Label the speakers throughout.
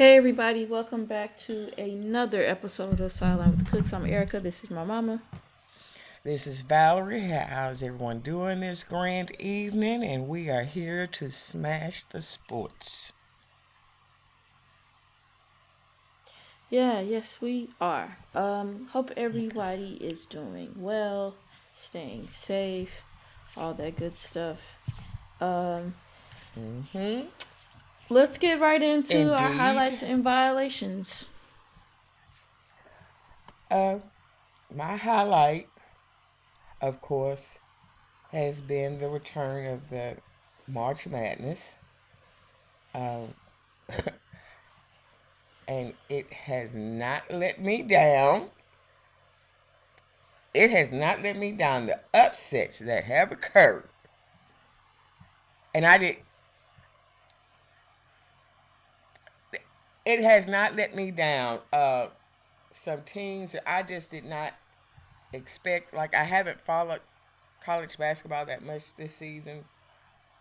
Speaker 1: Hey everybody, welcome back to another episode of Sideline with the Cooks. I'm Erica. This is my mama.
Speaker 2: This is Valerie. How's everyone doing this grand evening? And we are here to smash the sports.
Speaker 1: Yeah, yes we are. Um, hope everybody is doing well, staying safe, all that good stuff. Um,
Speaker 2: Mm-hmm.
Speaker 1: Let's get right into our highlights and violations.
Speaker 2: Uh, my highlight, of course, has been the return of the March Madness. Um, and it has not let me down. It has not let me down. The upsets that have occurred. And I did. It has not let me down. Uh, some teams that I just did not expect. Like I haven't followed college basketball that much this season,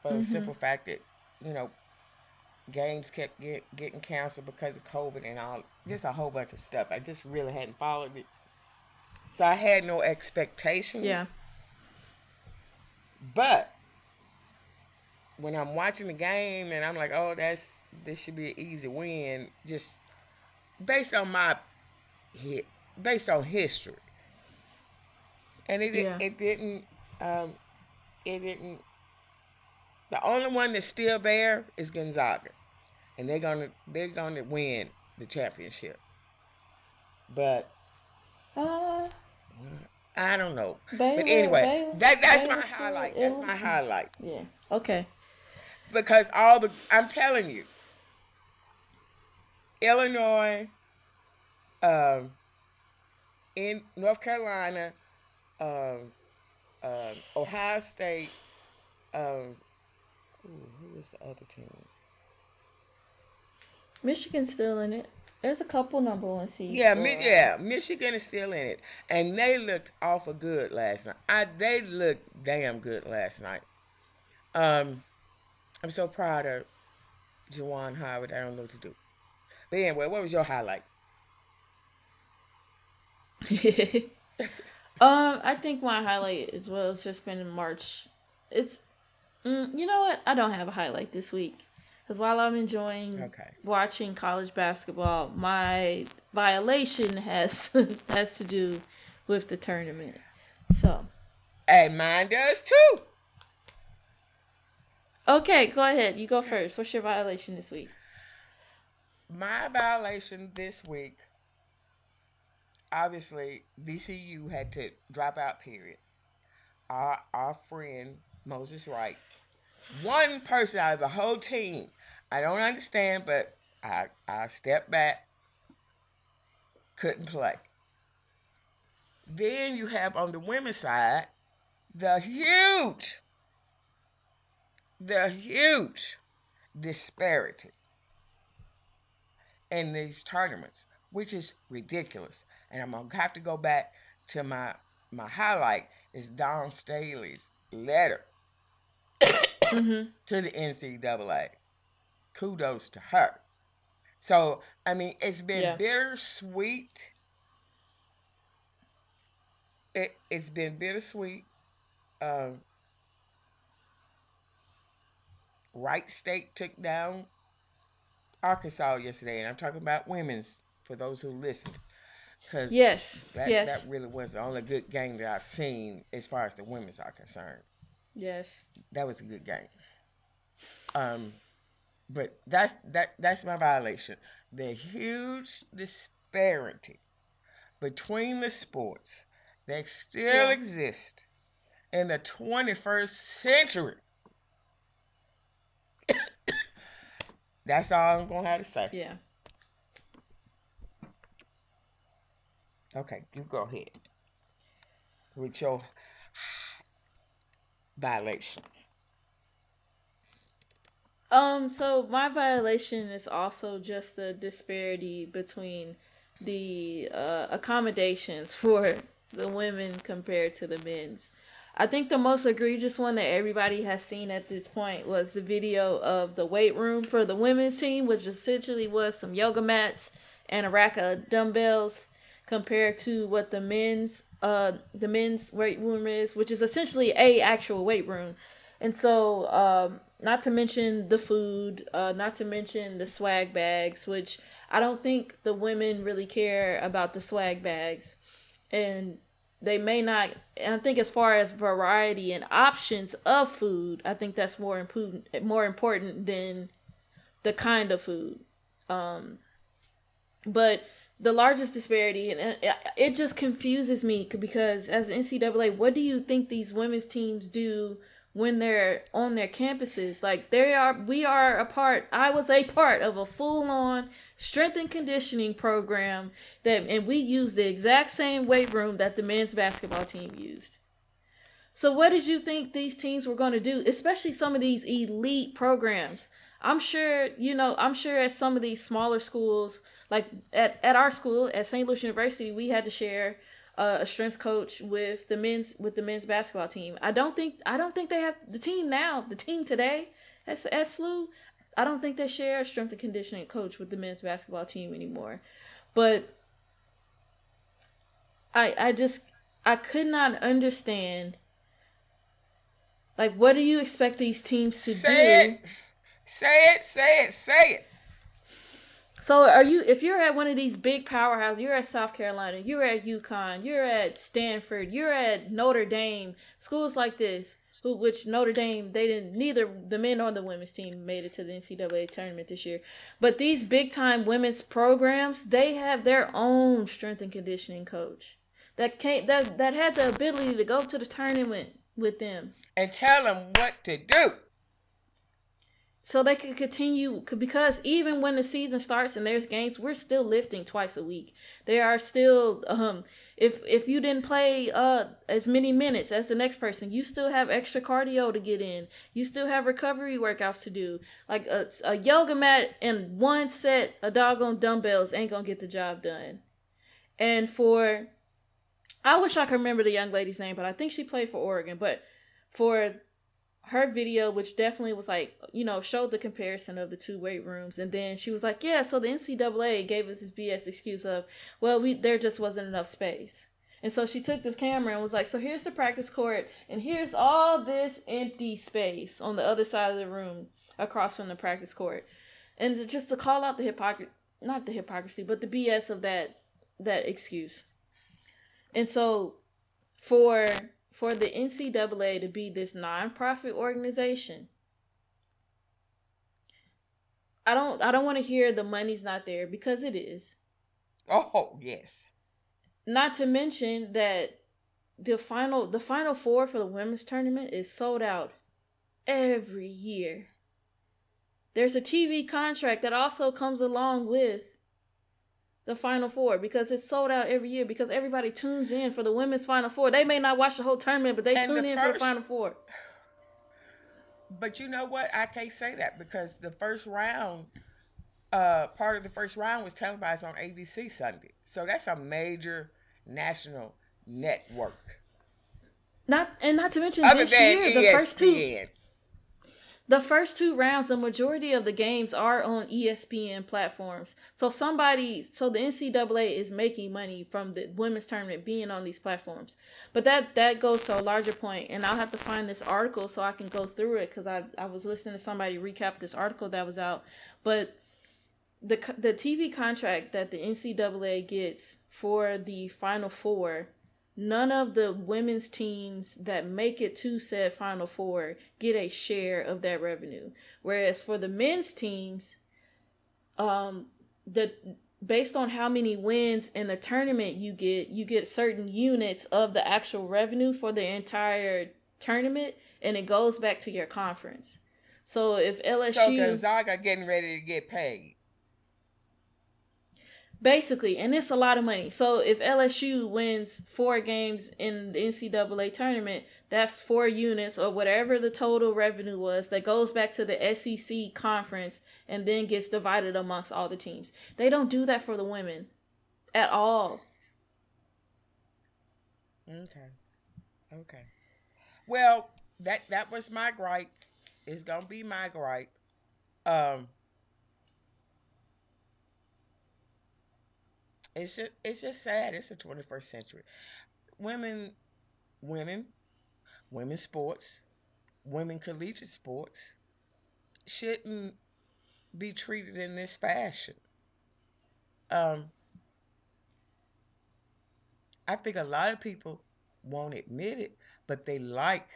Speaker 2: for the simple fact that you know games kept get, getting canceled because of COVID and all, just a whole bunch of stuff. I just really hadn't followed it, so I had no expectations.
Speaker 1: Yeah.
Speaker 2: But when I'm watching the game and I'm like, oh, that's this should be an easy win, just based on my hit, based on history, and it
Speaker 1: Yeah.
Speaker 2: it didn't um, it didn't. The only one that's still there is Gonzaga, and they're gonna they're gonna win the championship. But
Speaker 1: Uh,
Speaker 2: I don't know.
Speaker 1: Baylor,
Speaker 2: But anyway,
Speaker 1: Baylor,
Speaker 2: that that's my
Speaker 1: Baylor still
Speaker 2: highlight. That's my highlight.
Speaker 1: Yeah. Okay.
Speaker 2: Because all the I'm telling you, Illinois, um, in North Carolina, um, um, Ohio State, um, ooh, who was the other team?
Speaker 1: Michigan's still in it. There's a couple number one seeds.
Speaker 2: Yeah, Mi- yeah, Michigan is still in it, and they looked awful good last night. I they looked damn good last night. Um, I'm so proud of Juwan Howard. I don't know what to do. But anyway, what was your highlight?
Speaker 1: um, I think my highlight as well has just been in March. It's, mm, you know what? I don't have a highlight this week because while I'm enjoying
Speaker 2: Okay.
Speaker 1: watching college basketball, my violation has has to do with the tournament. So,
Speaker 2: And mine does too.
Speaker 1: Okay, go ahead. You go first. What's your violation this week?
Speaker 2: My violation this week, obviously, VCU had to drop out. Period. Our our friend Moses Wright, one person out of the whole team. I don't understand, but I I stepped back. Couldn't play. Then you have on the women's side the huge, the huge disparity in these tournaments, which is ridiculous. And I'm gonna have to go back to my my highlight is Dawn Staley's letter
Speaker 1: Mm-hmm.
Speaker 2: to the NCAA. Kudos to her. So I mean, it's been
Speaker 1: Yeah.
Speaker 2: bittersweet. It it's been bittersweet. Um, Wright State took down Arkansas yesterday, and I'm talking about women's for those who listen, because
Speaker 1: Yes.
Speaker 2: that
Speaker 1: yes.
Speaker 2: that really was the only good game that I've seen as far as the women's are concerned.
Speaker 1: yes.
Speaker 2: That was a good game. Um, but that's that that's my violation. The huge disparity between the sports that still
Speaker 1: Yeah.
Speaker 2: exist in the 21st century. That's all I'm gonna have to say.
Speaker 1: Yeah.
Speaker 2: Okay, you go ahead with your violation.
Speaker 1: Um, so my violation is also just the disparity between the uh, accommodations for the women compared to the men's. I think the most egregious one that everybody has seen at this point was the video of the weight room for the women's team, which essentially was some yoga mats and a rack of dumbbells compared to what the men's uh the men's weight room is, which is essentially a actual weight room. And so um not to mention the food, uh not to mention the swag bags, which I don't think the women really care about the swag bags. And they may not and i think as far as variety and options of food i think that's more important more important than the kind of food. Um but the largest disparity and it just confuses me because as ncaa what do you think these women's teams do when they're on their campuses. Like they are we are a part I was a part of a full on strength and conditioning program that and we used the exact same weight room that the men's basketball team used. So what did you think these teams were going to do, especially some of these elite programs? I'm sure, you know, I'm sure at some of these smaller schools, like at, at our school at St. Louis University, we had to share uh, a strength coach with the men's with the men's basketball team. I don't think I don't think they have the team now. The team today at at SLU, I don't think they share a strength and conditioning coach with the men's basketball team anymore. But I I just I could not understand. Like, what do you expect these teams to
Speaker 2: say
Speaker 1: do?
Speaker 2: It. Say it, say it, say it.
Speaker 1: So are you if you're at one of these big powerhouses, you're at South Carolina, you're at UConn, you're at Stanford, you're at Notre Dame, schools like this, who which Notre Dame they didn't neither the men or the women's team made it to the NCAA tournament this year. But these big time women's programs, they have their own strength and conditioning coach that came that that had the ability to go to the tournament with them
Speaker 2: and tell them what to do
Speaker 1: so they can continue because even when the season starts and there's games we're still lifting twice a week. There are still um if if you didn't play uh as many minutes as the next person you still have extra cardio to get in. You still have recovery workouts to do. Like a, a yoga mat and one set of doggone dumbbells ain't gonna get the job done. And for i wish i could remember the young lady's name but i think she played for oregon but for her video, which definitely was like, you know, showed the comparison of the two weight rooms, and then she was like, "Yeah, so the NCAA gave us this BS excuse of, well, we there just wasn't enough space." And so she took the camera and was like, "So here's the practice court, and here's all this empty space on the other side of the room, across from the practice court." And just to call out the hypocrisy, not the hypocrisy, but the BS of that that excuse. And so, for for the NCAA to be this nonprofit organization. I don't I don't want to hear the money's not there because it is.
Speaker 2: Oh, yes.
Speaker 1: Not to mention that the final the final four for the women's tournament is sold out every year. There's a TV contract that also comes along with the Final Four because it's sold out every year because everybody tunes in for the women's Final Four. They may not watch the whole tournament, but they and tune the in first, for the Final Four.
Speaker 2: But you know what? I can't say that because the first round, uh, part of the first round was televised on ABC Sunday, so that's a major national network.
Speaker 1: Not and not to mention Other this year, ESPN. the first two the first two rounds, the majority of the games are on ESPN platforms. So somebody, so the NCAA is making money from the women's tournament being on these platforms. But that that goes to a larger point, and I'll have to find this article so I can go through it because I I was listening to somebody recap this article that was out. But the the TV contract that the NCAA gets for the Final Four none of the women's teams that make it to said final four get a share of that revenue. Whereas for the men's teams um the based on how many wins in the tournament you get you get certain units of the actual revenue for the entire tournament and it goes back to your conference. So if lsu so
Speaker 2: gonzaga getting ready to get paid
Speaker 1: Basically, and it's a lot of money. So if LSU wins four games in the NCAA tournament, that's four units or whatever the total revenue was that goes back to the SEC conference and then gets divided amongst all the teams. They don't do that for the women at all.
Speaker 2: Okay. Okay. well, that that was my gripe. It's gonna be my gripe. Um, it's just it's just sad. It's the 21st century. Women, women, women's sports, women collegiate sports shouldn't be treated in this fashion. Um, I think a lot of people won't admit it, but they like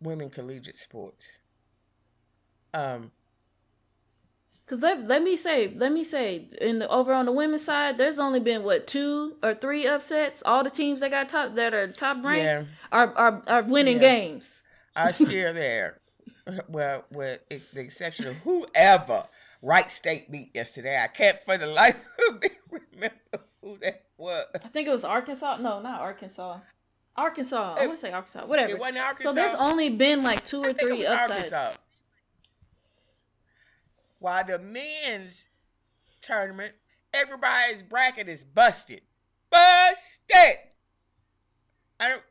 Speaker 2: women collegiate sports. Um,
Speaker 1: Cause let, let me say, let me say, in the, over on the women's side, there's only been what two or three upsets. All the teams that got top that are top ranked
Speaker 2: yeah,
Speaker 1: are, are are winning
Speaker 2: Yeah.
Speaker 1: games.
Speaker 2: I share there. Well, with the exception of whoever Wright State beat yesterday, I can't for the life of me remember who that was.
Speaker 1: I think it was Arkansas. No, not Arkansas. Arkansas. I want to say Arkansas. Whatever.
Speaker 2: It wasn't Arkansas.
Speaker 1: So there's only been like two or three upsets.
Speaker 2: Arkansas. While the men's tournament, everybody's bracket is busted. Busted!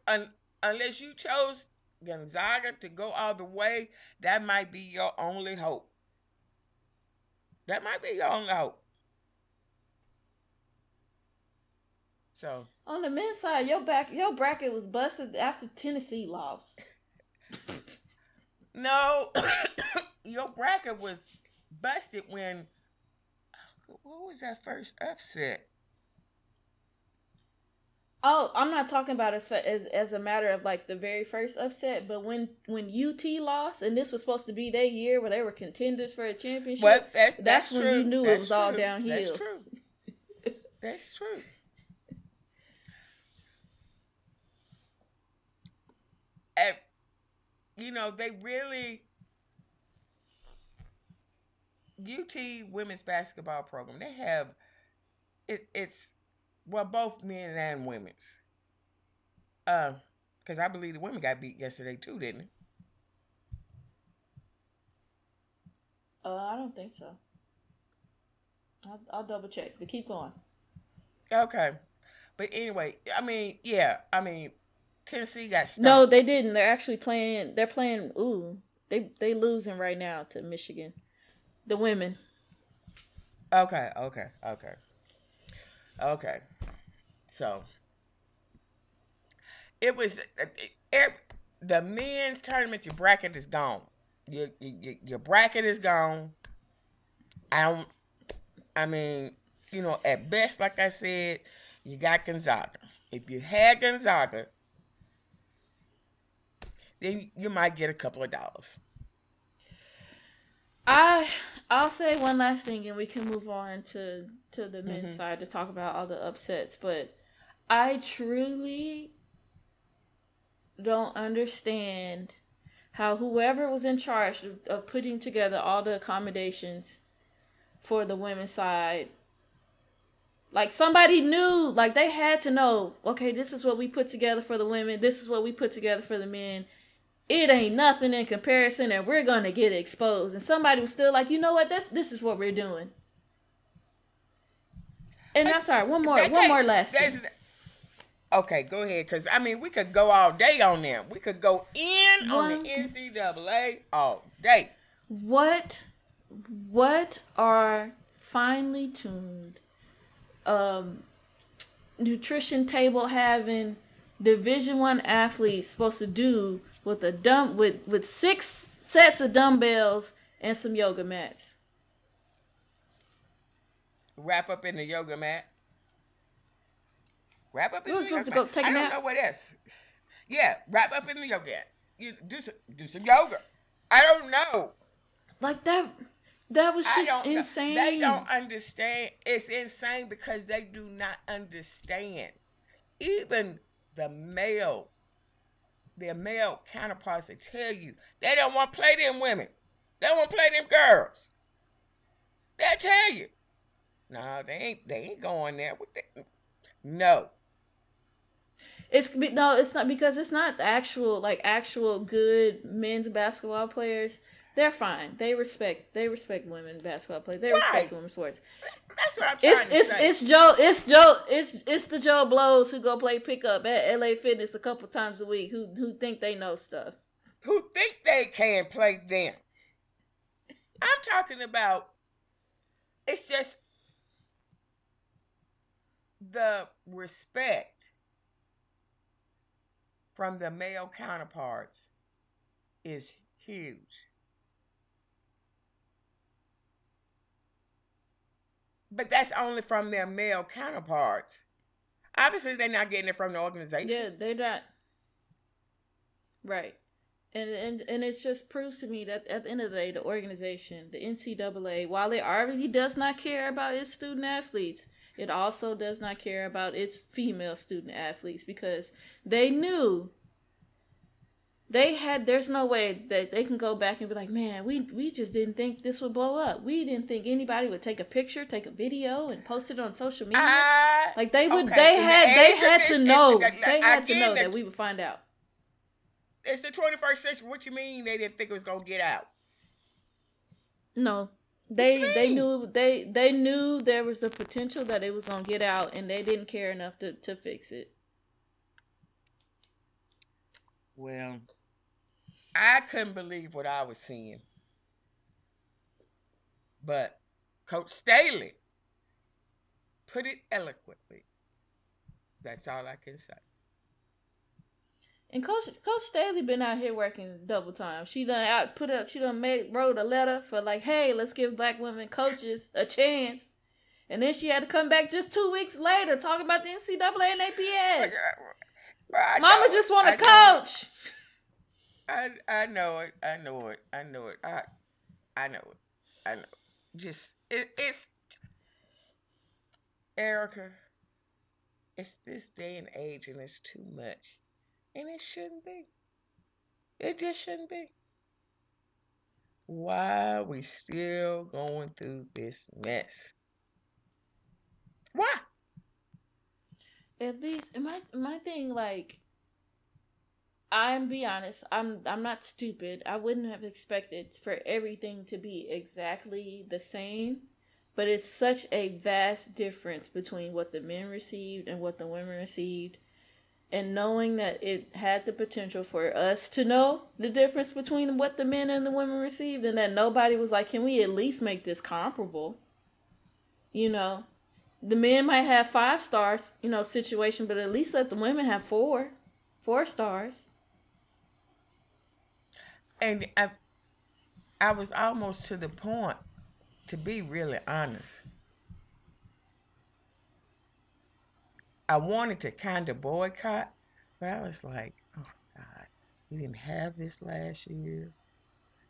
Speaker 2: Un, unless you chose Gonzaga to go all the way, that might be your only hope. That might be your only hope. So,
Speaker 1: On the men's side, your back your bracket was busted after Tennessee lost.
Speaker 2: no, your bracket was busted when. What was that first upset?
Speaker 1: Oh, I'm not talking about as, as as a matter of like the very first upset, but when when UT lost and this was supposed to be their year where they were contenders for a championship.
Speaker 2: Well, that's,
Speaker 1: That's
Speaker 2: that's,
Speaker 1: when
Speaker 2: true.
Speaker 1: you knew it
Speaker 2: That's
Speaker 1: was all
Speaker 2: true.
Speaker 1: downhill.
Speaker 2: That's true. That's true. And you know they really UT women's basketball program. They have it, it's well both men and women's. Uh, because I believe the women got beat yesterday too, didn't it?
Speaker 1: Uh, I don't think so. I'll, I'll double check, but keep going.
Speaker 2: Okay. But anyway, I mean, yeah, I mean, Tennessee got stumped.
Speaker 1: No, they didn't. They're actually playing. They're playing. Ooh, they they losing right now to Michigan. The women.
Speaker 2: Okay, okay, okay. Okay. So it was uh, it, the men's tournament. Your bracket is gone. Your, your your bracket is gone. I don't. I mean, you know, at best, like I said, you got Gonzaga. If you had Gonzaga, then you might get a couple of dollars.
Speaker 1: I I'll say one last thing, and we can move on to to the men's
Speaker 2: Mhm.
Speaker 1: side to talk about all the upsets. But I truly don't understand how whoever was in charge of, of putting together all the accommodations for the women's side like somebody knew like they had to know okay this is what we put together for the women this is what we put together for the men it ain't nothing in comparison and we're gonna get exposed and somebody was still like you know what this this is what we're doing and i'm sorry one more
Speaker 2: That
Speaker 1: one more last.
Speaker 2: Okay, go ahead. Cause I mean, we could go all day on them. We could go in on the NCAA all day.
Speaker 1: what what are finely tuned um nutrition table having division one athletes supposed to do with a dumb with with six sets of dumbbells and some yoga mats
Speaker 2: Wrap up in the yoga mat. Wrap up in the
Speaker 1: supposed
Speaker 2: yoga
Speaker 1: to go
Speaker 2: mat.
Speaker 1: take a
Speaker 2: I don't
Speaker 1: nap?
Speaker 2: know what else. Yeah, wrap up in the yoga mat. You do some do some yoga. I don't know.
Speaker 1: like that that was just
Speaker 2: don't know.
Speaker 1: insane
Speaker 2: They don't understand. It's insane because they do not understand. Even the male, their male counterparts that tell you they don't want to play them women. They don't want to play them girls. They'll tell you. No, they ain't they ain't going there with that. No.
Speaker 1: It's no, it's not because it's not the actual like actual good men's basketball players. They're fine. They respect they respect women basketball players. They respect
Speaker 2: Right.
Speaker 1: women's sports.
Speaker 2: That's what I'm trying
Speaker 1: It's
Speaker 2: to
Speaker 1: it's
Speaker 2: say.
Speaker 1: it's Joe it's Joe it's it's the Joe Blows who go play pickup at LA Fitness a couple times a week who who think they know stuff.
Speaker 2: Who think they can play them? I'm talking about. It's just the respect from the male counterparts is huge. But that's only from their male counterparts. Obviously, they're not getting it from the organization.
Speaker 1: Yeah, they're not right. And, and and it just proves to me that at the end of the day, the organization, the NCAA, while it already does not care about its student athletes, it also does not care about its female student athletes because they knew they had there's no way that they can go back and be like, man, we we just didn't think this would blow up. We didn't think anybody would take a picture, take a video, and post it on social media.
Speaker 2: I-
Speaker 1: like they would,
Speaker 2: okay,
Speaker 1: they
Speaker 2: in the
Speaker 1: had, they had to know,
Speaker 2: the-
Speaker 1: they had to know
Speaker 2: the-
Speaker 1: that we would find out.
Speaker 2: It's the 21st century. What you mean they didn't think it was gonna get out?
Speaker 1: No, they they knew they they knew there was the potential that it was gonna get out, and they didn't care enough to to fix it.
Speaker 2: Well, I couldn't believe what I was seeing. But Coach Staley put it eloquently. That's all I can say.
Speaker 1: And Coach Coach Staley been out here working double time. She done out put up. She done made wrote a letter for like, hey, let's give black women coaches a chance. And then she had to come back just two weeks later talking about the NCAA and APS. Mama
Speaker 2: know
Speaker 1: just want to
Speaker 2: know
Speaker 1: coach.
Speaker 2: I I know it. I know it. I know it. I I know it. I know. Just it, it's Erica. It's this day and age, and it's too much, and it shouldn't be. It just shouldn't be. Why are we still going through this mess? Why?
Speaker 1: At least my my thing like I'm be honest, I'm I'm not stupid. I wouldn't have expected for everything to be exactly the same, but it's such a vast difference between what the men received and what the women received. And knowing that it had the potential for us to know the difference between what the men and the women received, and that nobody was like, can we at least make this comparable? You know, the men might have five stars, you know, situation, but at least let the women have four, four stars.
Speaker 2: And I, I was almost to the point, to be really honest. I wanted to kind of boycott, but I was like, oh God, we didn't have this last year.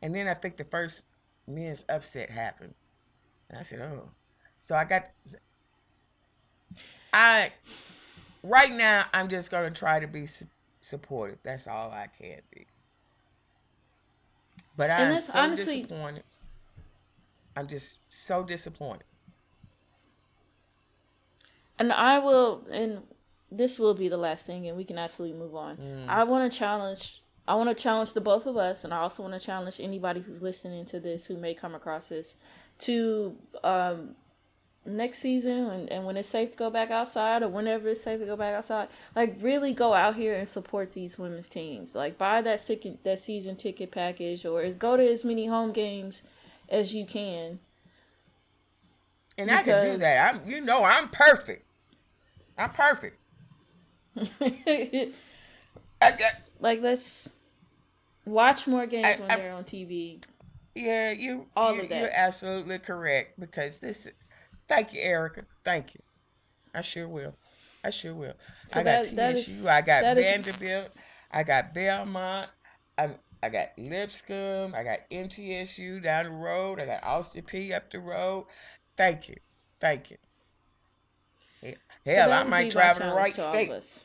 Speaker 2: And then I think the first men's upset happened. And I said, oh. So I got, I, right now, I'm just going to try to be su- supportive. That's all I can be. But I'm so
Speaker 1: honestly-
Speaker 2: disappointed. I'm just so disappointed.
Speaker 1: And I will, and this will be the last thing, and we can absolutely move on.
Speaker 2: Mm.
Speaker 1: I want to challenge. I want to challenge the both of us, and I also want to challenge anybody who's listening to this who may come across this to um, next season and, and when it's safe to go back outside or whenever it's safe to go back outside, like really go out here and support these women's teams. Like buy that second that season ticket package or go to as many home games as you can.
Speaker 2: And I can do that. I'm you know I'm perfect. I'm perfect. I got
Speaker 1: like let's watch more games
Speaker 2: I-
Speaker 1: when
Speaker 2: I-
Speaker 1: they're on TV.
Speaker 2: yeah, you
Speaker 1: All
Speaker 2: you,
Speaker 1: of that.
Speaker 2: you're absolutely correct because this thank you, Erica. Thank you. I sure will. I sure will.
Speaker 1: So
Speaker 2: I got
Speaker 1: that- that is-
Speaker 2: TSU, I got
Speaker 1: that is-
Speaker 2: Vanderbilt, I got Belmont, I I got Lipscomb, I got MTSU down the road, I got Austin Peay up the road. Thank you. Thank you. Hell,
Speaker 1: So
Speaker 2: I might travel the right
Speaker 1: to all of
Speaker 2: state.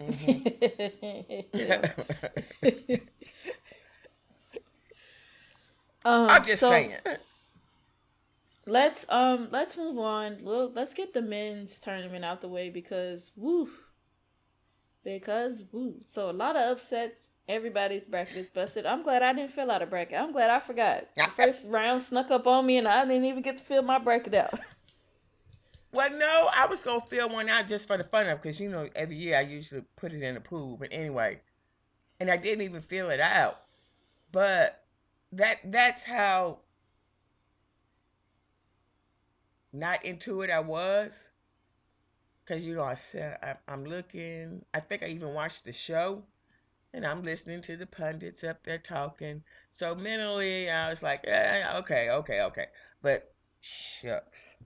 Speaker 2: Mhm.
Speaker 1: Um,
Speaker 2: I'm just
Speaker 1: so
Speaker 2: saying.
Speaker 1: Let's um let's move on. Look, let's get the men's tournament out the way because woo. Because woo. So a lot of upsets Everybody's bracket is busted. I'm glad I didn't fill out a bracket. I'm glad I forgot. The first round snuck up on me and I didn't even get to fill my bracket out.
Speaker 2: Well, no, I was gonna fill one out just for the fun of, because you know every year I usually put it in the pool. But anyway, and I didn't even fill it out. But that that's how not into it I was. Cause you know I said I, I'm looking. I think I even watched the show, and I'm listening to the pundits up there talking. So mentally, I was like, eh, okay, okay, okay. But shucks.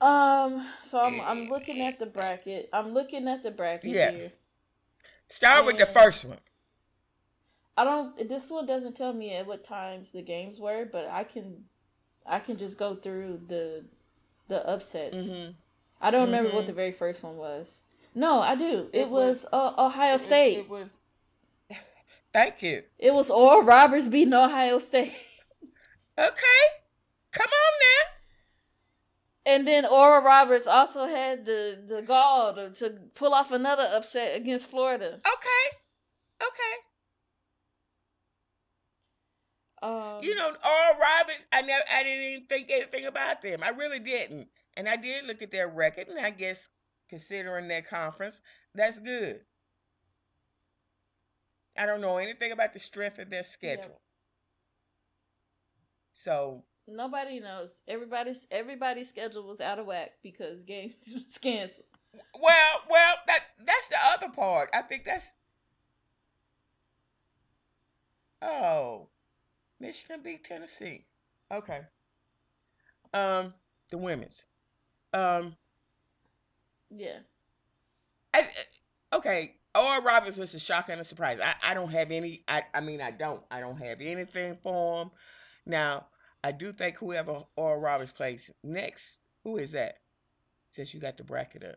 Speaker 1: Um, so I'm I'm looking at the bracket. I'm looking at the bracket
Speaker 2: Yeah.
Speaker 1: here.
Speaker 2: Start with the first one.
Speaker 1: I don't. This one doesn't tell me at what times the games were, but I can, I can just go through the, the upsets.
Speaker 2: Mm-hmm.
Speaker 1: I don't remember what
Speaker 2: Mhm.
Speaker 1: the very first one was. No, I do. It,
Speaker 2: It
Speaker 1: was,
Speaker 2: was-
Speaker 1: uh, Ohio State.
Speaker 2: It was. Thank you.
Speaker 1: It was Oral Roberts beating Ohio State,
Speaker 2: Okay, come on now.
Speaker 1: and then Oral Roberts also had the the gall to, to pull off another upset against Florida.
Speaker 2: Okay, okay.
Speaker 1: Um,
Speaker 2: You know, Oral Roberts. I never. I didn't even think anything about them. I really didn't. And I did look at their record, and I guess considering their conference, that's good. I don't know anything about the strength of their schedule. So
Speaker 1: nobody knows. Everybody's everybody's schedule was out of whack because games was canceled.
Speaker 2: Well, well, that that's the other part. I think that's. Oh, Michigan beat Tennessee. Okay. Um, the women's. Um,
Speaker 1: Yeah.
Speaker 2: I, okay. Oral Roberts was a shock and a surprise. I, I don't have any. I, I mean, I don't. I don't have anything for him. Now, I do think whoever Oral Roberts plays next, who is that? Since you got the bracket up.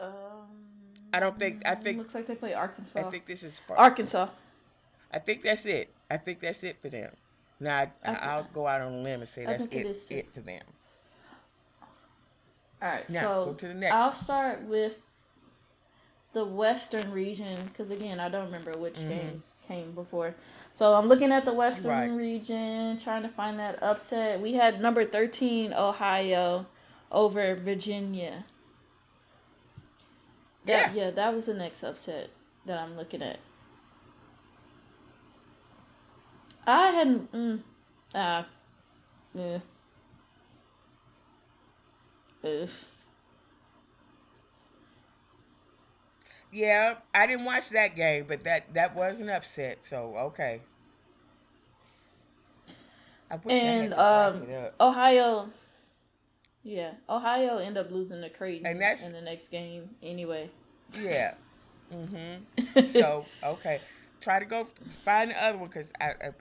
Speaker 1: Um,
Speaker 2: I don't think- I think-
Speaker 1: looks like they play Arkansas.
Speaker 2: I think this is.
Speaker 1: Arkansas.
Speaker 2: I think that's it. I think that's it for them. Now I,
Speaker 1: I
Speaker 2: I'll go out on a limb and say that's
Speaker 1: it
Speaker 2: it. It, for them.
Speaker 1: All right,
Speaker 2: Now
Speaker 1: so
Speaker 2: go to the next.
Speaker 1: I'll start with the Western region because again, I don't remember which
Speaker 2: Mhm.
Speaker 1: games came before. So I'm looking at the Western
Speaker 2: Right.
Speaker 1: region, trying to find that upset. We had number 13 Ohio over Virginia. That,
Speaker 2: Yeah.
Speaker 1: yeah, that was the next upset that I'm looking at. I hadn't. Mm, ah. Yeah. Ugh.
Speaker 2: Yeah, I didn't watch that game, but that that was an upset. So okay. I wish
Speaker 1: And
Speaker 2: bracket
Speaker 1: um. Ohio, yeah, Ohio end up losing to Creighton
Speaker 2: And that's-
Speaker 1: in the next game anyway.
Speaker 2: Yeah. Mhm. So okay, try to go find the other one because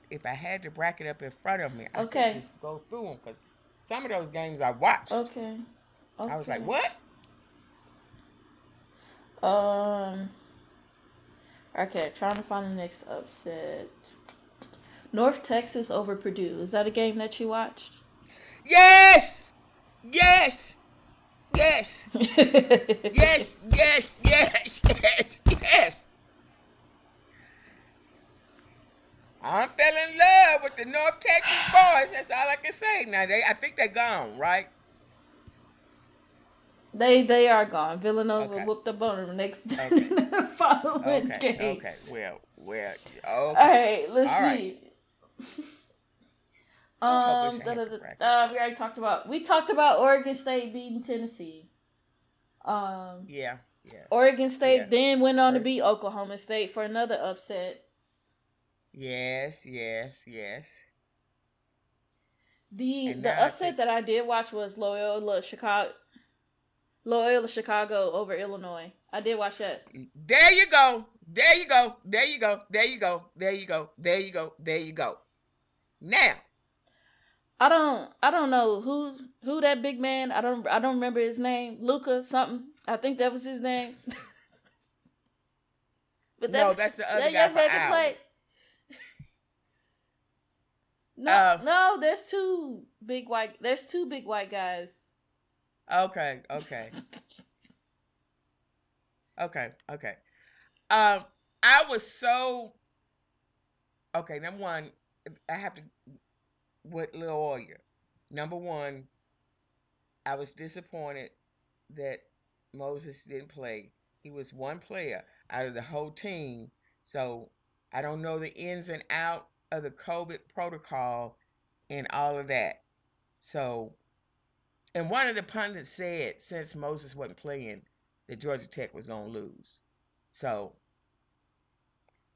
Speaker 2: if I had the bracket up in front of me, I
Speaker 1: Okay.
Speaker 2: could just go through them because some of those games I watched,
Speaker 1: okay. okay.
Speaker 2: I was like, what?
Speaker 1: Um. Okay, trying to find the next upset. North Texas over Purdue. Is that a game that you watched?
Speaker 2: Yes, yes, yes. Yes, yes, yes, yes, yes. I fell in love with the North Texas boys. That's all I can say. Now they, I think they're gone, right?
Speaker 1: They they are gone. Villanova
Speaker 2: Okay.
Speaker 1: whooped up on them next
Speaker 2: Okay.
Speaker 1: following
Speaker 2: Okay,
Speaker 1: game.
Speaker 2: okay. Well, well, okay.
Speaker 1: All right, let's
Speaker 2: All right.
Speaker 1: see.
Speaker 2: I
Speaker 1: Um, da, da, da, uh, we already talked about. We talked about Oregon State beating Tennessee. Um,
Speaker 2: Yeah, yeah,
Speaker 1: Oregon State
Speaker 2: Yeah.
Speaker 1: then went on to beat Oklahoma State for another upset.
Speaker 2: Yes, yes, yes.
Speaker 1: The
Speaker 2: And
Speaker 1: the upset
Speaker 2: think-
Speaker 1: that I did watch was Loyola Chicago, Loyola Chicago over Illinois. I did watch that.
Speaker 2: There you go. There you go. There you go. There you go. There you go. There you go. There you go. Now,
Speaker 1: I don't I don't know who who that big man. I don't I don't remember his name. Luca something. I think that was his name. but
Speaker 2: No, that's the other
Speaker 1: that
Speaker 2: guy
Speaker 1: young
Speaker 2: for
Speaker 1: man can play. No,
Speaker 2: Uh,
Speaker 1: no, there's two big white. There's two big white guys.
Speaker 2: okay, okay, Okay, okay. Um, I was so okay. Number one, I have to with Loyola. Number one, I was disappointed that Moses didn't play. He was one player out of the whole team, so I don't know the ins and out of the COVID protocol and all of that. So, and one of the pundits said since Moses wasn't playing, that Georgia Tech was gonna lose. So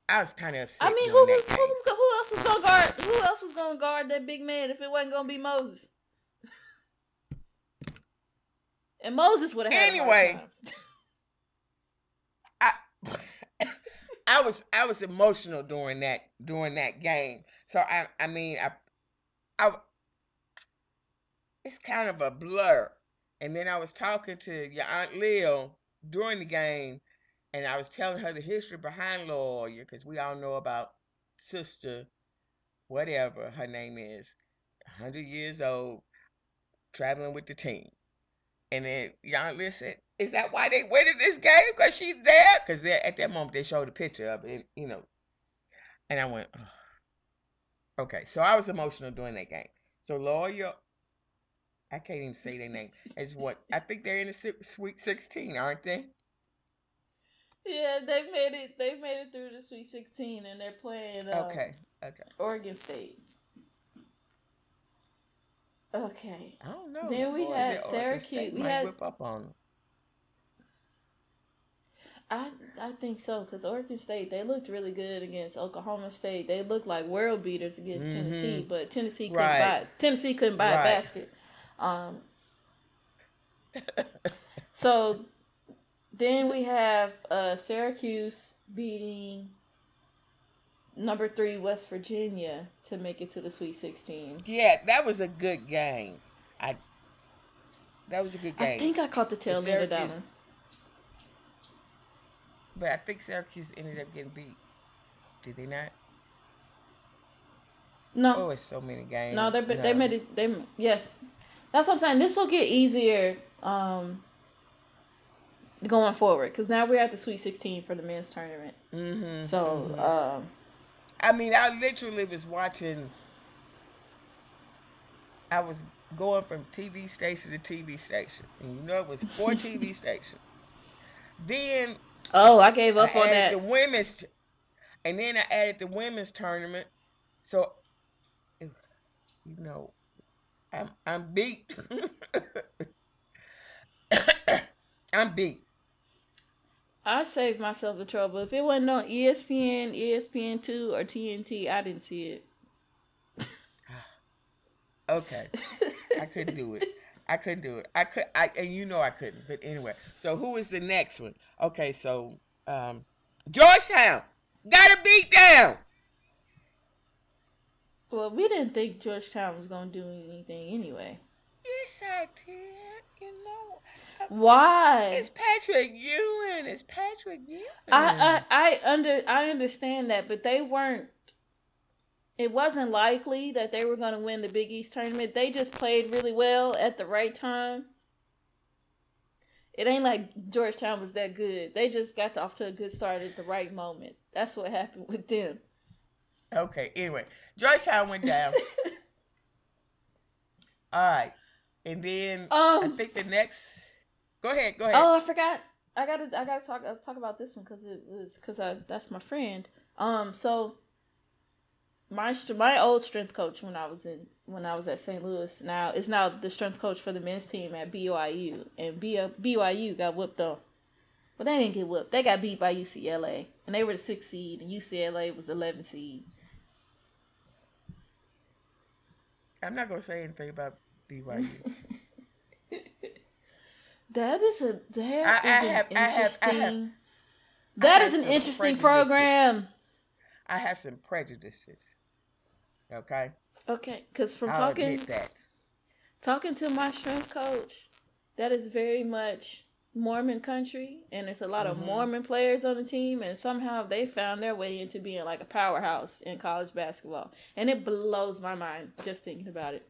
Speaker 2: I was kind of upset.
Speaker 1: I mean, who was, who was who else was gonna guard? Who else was gonna guard that big man if it wasn't gonna be Moses? and Moses would have had
Speaker 2: anyway. I I was I was emotional during that during that game. So I I mean I I it's kind of a blur. And then I was talking to your aunt Lil during the game, and I was telling her the history behind Oya because we all know about sister, whatever her name is, hundred years old, traveling with the team. And then y'all listen, is that why they winning this game? Because she's there? Because at that moment they showed a picture of it, you know. And I went, oh. okay. So I was emotional during that game. So Lawyer, I can't even say their name. Is what I think they're in the Sweet Sixteen, aren't they?
Speaker 1: Yeah, they made it. They made it through the Sweet Sixteen, and they're playing. Um,
Speaker 2: okay. Okay.
Speaker 1: Oregon State. Okay.
Speaker 2: I don't know.
Speaker 1: Then we had Syracuse. We had whip
Speaker 2: up on them.
Speaker 1: I I think so because Oregon State they looked really good against Oklahoma State. They looked like world beaters against mm-hmm. Tennessee, but Tennessee couldn't right. buy Tennessee couldn't buy right. a basket. Um. so then we have uh, Syracuse beating number three West Virginia to make it to the Sweet Sixteen.
Speaker 2: Yeah, that was a good game. I that was a good game.
Speaker 1: I think I caught the tail end of that one.
Speaker 2: But I think Syracuse ended up getting beat. Did they not?
Speaker 1: No.
Speaker 2: Oh, it's so many games.
Speaker 1: No, they no. they made it. They yes, that's what I'm saying. This will get easier um, going forward because now we're at the Sweet 16 for the men's tournament.
Speaker 2: Mm-hmm,
Speaker 1: so mm-hmm. Um,
Speaker 2: I mean, I literally was watching. I was going from TV station to TV station, and you know it was four TV stations. Then
Speaker 1: oh, I gave up
Speaker 2: I
Speaker 1: on that.
Speaker 2: The women's, and then I added the women's tournament. So, you know, I'm I'm beat. I'm beat.
Speaker 1: I saved myself the trouble. If it wasn't on ESPN, ESPN two, or TNT, I didn't see it.
Speaker 2: okay, I couldn't do it. I couldn't do it. I could. I and you know I couldn't. But anyway, so who is the next one? Okay, so um, Georgetown got a beat down.
Speaker 1: Well, we didn't think Georgetown was gonna do anything anyway.
Speaker 2: Yes, I did. You know.
Speaker 1: Why?
Speaker 2: It's Patrick Ewing. It's Patrick Ewing.
Speaker 1: I, I I under I understand that, but they weren't. It wasn't likely that they were going to win the Big East tournament. They just played really well at the right time. It ain't like Georgetown was that good. They just got off to a good start at the right moment. That's what happened with them.
Speaker 2: Okay. Anyway, Georgetown went down. All right, and then um, I think the next Go ahead. Go ahead.
Speaker 1: Oh, I forgot. I gotta I gotta talk uh, talk about this one because it was because I that's my friend. Um, so my my old strength coach when I was in when I was at St. Louis now is now the strength coach for the men's team at BYU and BYU got whooped on. But they didn't get whooped. They got beat by UCLA and they were the sixth seed and UCLA was the 11th seed.
Speaker 2: I'm not gonna say anything about BYU.
Speaker 1: That is a that I, I is have, an interesting. I have, I have, that is an interesting program.
Speaker 2: I have some prejudices. Okay.
Speaker 1: Okay, because from I'll talking talking to my strength coach, that is very much Mormon country, and it's a lot mm-hmm. of Mormon players on the team, and somehow they found their way into being like a powerhouse in college basketball, and it blows my mind just thinking about it.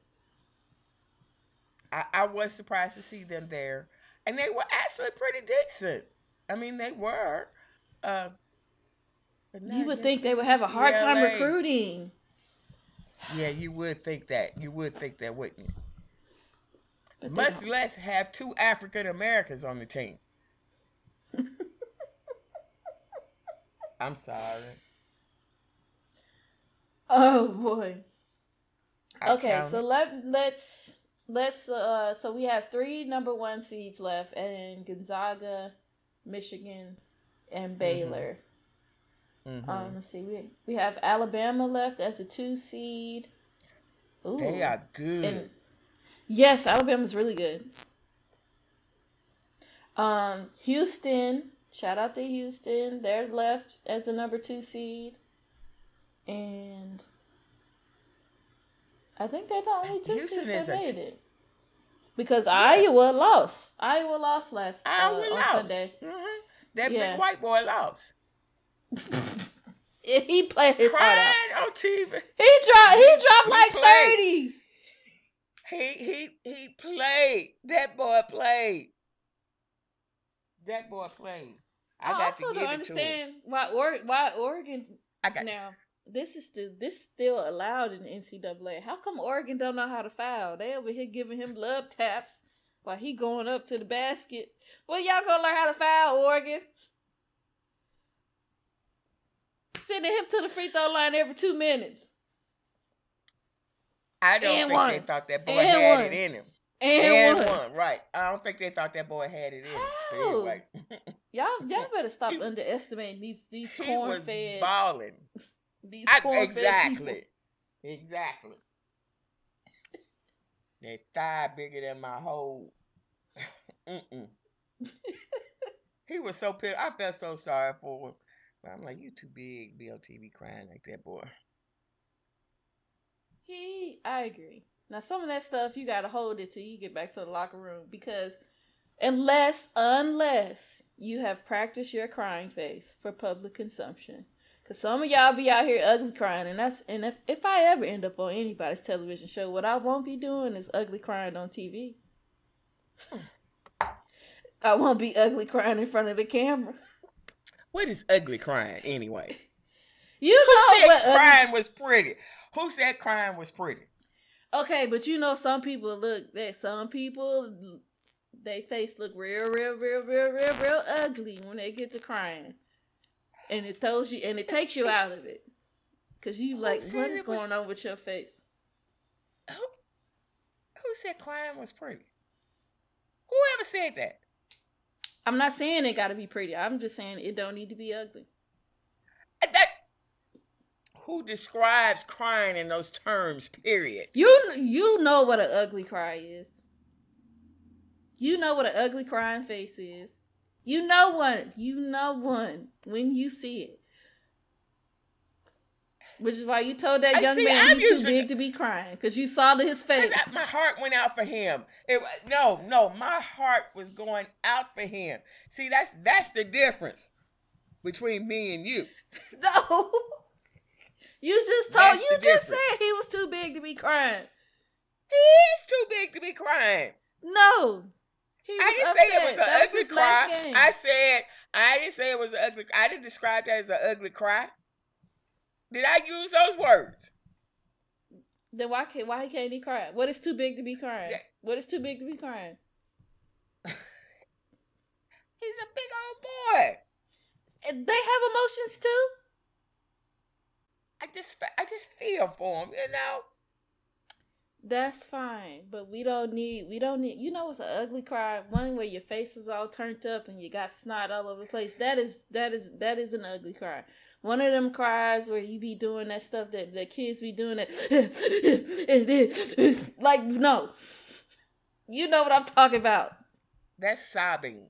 Speaker 2: I, I was surprised to see them there and they were actually pretty decent. I mean, they were. Uh,
Speaker 1: You would think they would have a hard time recruiting.
Speaker 2: Yeah, you would think that. You would think that, wouldn't you?
Speaker 1: But
Speaker 2: Much less have two African Americans on the team. I'm sorry.
Speaker 1: Oh boy.
Speaker 2: I
Speaker 1: Okay, so let let's let's uh so we have three number one seeds left and Gonzaga, Michigan, and Baylor.
Speaker 2: Mhm.
Speaker 1: Um let's see, we we have Alabama left as a two seed. Ooh.
Speaker 2: they are good.
Speaker 1: And yes, Alabama's really good. Um, Houston, shout out to Houston. They're left as a number two seed, and I think they're the only two
Speaker 2: Houston
Speaker 1: seeds that
Speaker 2: a
Speaker 1: made
Speaker 2: t-
Speaker 1: it. Because Iowa lost. Iowa lost last uh,
Speaker 2: Iowa
Speaker 1: on
Speaker 2: lost.
Speaker 1: Sunday.
Speaker 2: Mhm. That
Speaker 1: Yeah.
Speaker 2: big white boy lost.
Speaker 1: He played his heart out.
Speaker 2: On TV.
Speaker 1: He dropped. He dropped
Speaker 2: He
Speaker 1: like
Speaker 2: played.
Speaker 1: thirty.
Speaker 2: He he he played. That boy played. That boy played. I,
Speaker 1: I,
Speaker 2: got
Speaker 1: also
Speaker 2: to
Speaker 1: don't
Speaker 2: give it to him.
Speaker 1: understand why or, why Oregon
Speaker 2: I got
Speaker 1: Now, this is still this still allowed in the NCAA. How come Oregon don't know how to foul? They over here giving him love taps while he going up to the basket. Well, y'all gonna learn how to foul, Oregon. Sending him to the free throw line every two minutes.
Speaker 2: I don't
Speaker 1: And
Speaker 2: think
Speaker 1: one.
Speaker 2: they thought that boy
Speaker 1: And
Speaker 2: had
Speaker 1: one.
Speaker 2: it in him.
Speaker 1: And,
Speaker 2: And,
Speaker 1: one.
Speaker 2: one. right. I don't think they thought that boy had it in him. Anyway,
Speaker 1: Y'all y'all better stop underestimating these these
Speaker 2: he
Speaker 1: corn fed
Speaker 2: balling.
Speaker 1: These
Speaker 2: I- exactly. Exactly. That thigh bigger than my whole. Mm-mm. he was so pissed. I felt so sorry for him. But I'm like, you too big to be on TV crying like that, boy.
Speaker 1: He, I agree. Now, some of that stuff you gotta hold it till you get back to the locker room because unless, unless you have practiced your crying face for public consumption, because some of y'all be out here ugly crying, and that's and if if I ever end up on anybody's television show, what I won't be doing is ugly crying on TV. I won't be ugly crying in front of the camera.
Speaker 2: What is ugly crying anyway?
Speaker 1: You
Speaker 2: Who
Speaker 1: know
Speaker 2: said
Speaker 1: what? ugly-
Speaker 2: crying was pretty? Who said crying was pretty?
Speaker 1: Okay, but you know some people look that some people they face look real, real, real, real, real, real ugly when they get to crying, and it throws you and it takes you out of it, cause you like what is
Speaker 2: was-
Speaker 1: going on with your face?
Speaker 2: Who, who said crying was pretty? Whoever said that?
Speaker 1: I'm not saying it got to be pretty. I'm just saying it don't need to be ugly.
Speaker 2: That who describes crying in those terms? Period.
Speaker 1: You you know what an ugly cry is. You know what an ugly crying face is. You know one. You know one when you see it. Which is why you told that
Speaker 2: I
Speaker 1: young
Speaker 2: see,
Speaker 1: man
Speaker 2: I'm
Speaker 1: he too big to be crying because you saw the, his face.
Speaker 2: My heart went out for him. It, no, no, my heart was going out for him. See, that's that's the difference between me and you.
Speaker 1: No, you just told
Speaker 2: That's
Speaker 1: you just said he was too big to be crying.
Speaker 2: He is too big to be crying.
Speaker 1: No,
Speaker 2: I didn't say it was an
Speaker 1: That
Speaker 2: ugly
Speaker 1: last
Speaker 2: cry.
Speaker 1: game.
Speaker 2: I said I didn't say it was an ugly. I didn't describe that as an ugly cry. Did I use those words?
Speaker 1: Then why can't why can't he cry? What is too big to be crying?
Speaker 2: Yeah.
Speaker 1: What is too big to be crying?
Speaker 2: He's a big old boy.
Speaker 1: They have emotions too.
Speaker 2: I just I just feel for him, you know.
Speaker 1: That's fine, but we don't need we don't need you know it's an ugly cry one where your face is all turned up and you got snot all over the place. That is that is that is an ugly cry. One of them cries where you be doing that stuff that the kids be doing that like no. You know what I'm talking about.
Speaker 2: That's sobbing.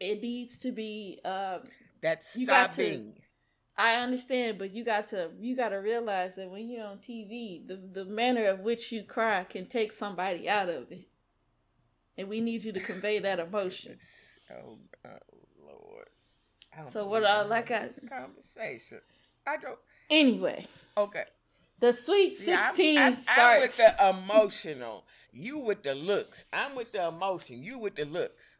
Speaker 1: It needs to be um
Speaker 2: That's sobbing.
Speaker 1: I understand, but you got to you got to realize that when you're on TV, the the manner of which you cry can take somebody out of it, and we need you to convey that emotion.
Speaker 2: Oh, oh Lord.
Speaker 1: So what I- like I-
Speaker 2: conversation. I don't.
Speaker 1: Anyway,
Speaker 2: Okay.
Speaker 1: the Sweet
Speaker 2: See, I'm-
Speaker 1: Sixteen
Speaker 2: I'm, I'm, with the emotional. You with the looks. I'm with the emotion. You with the looks.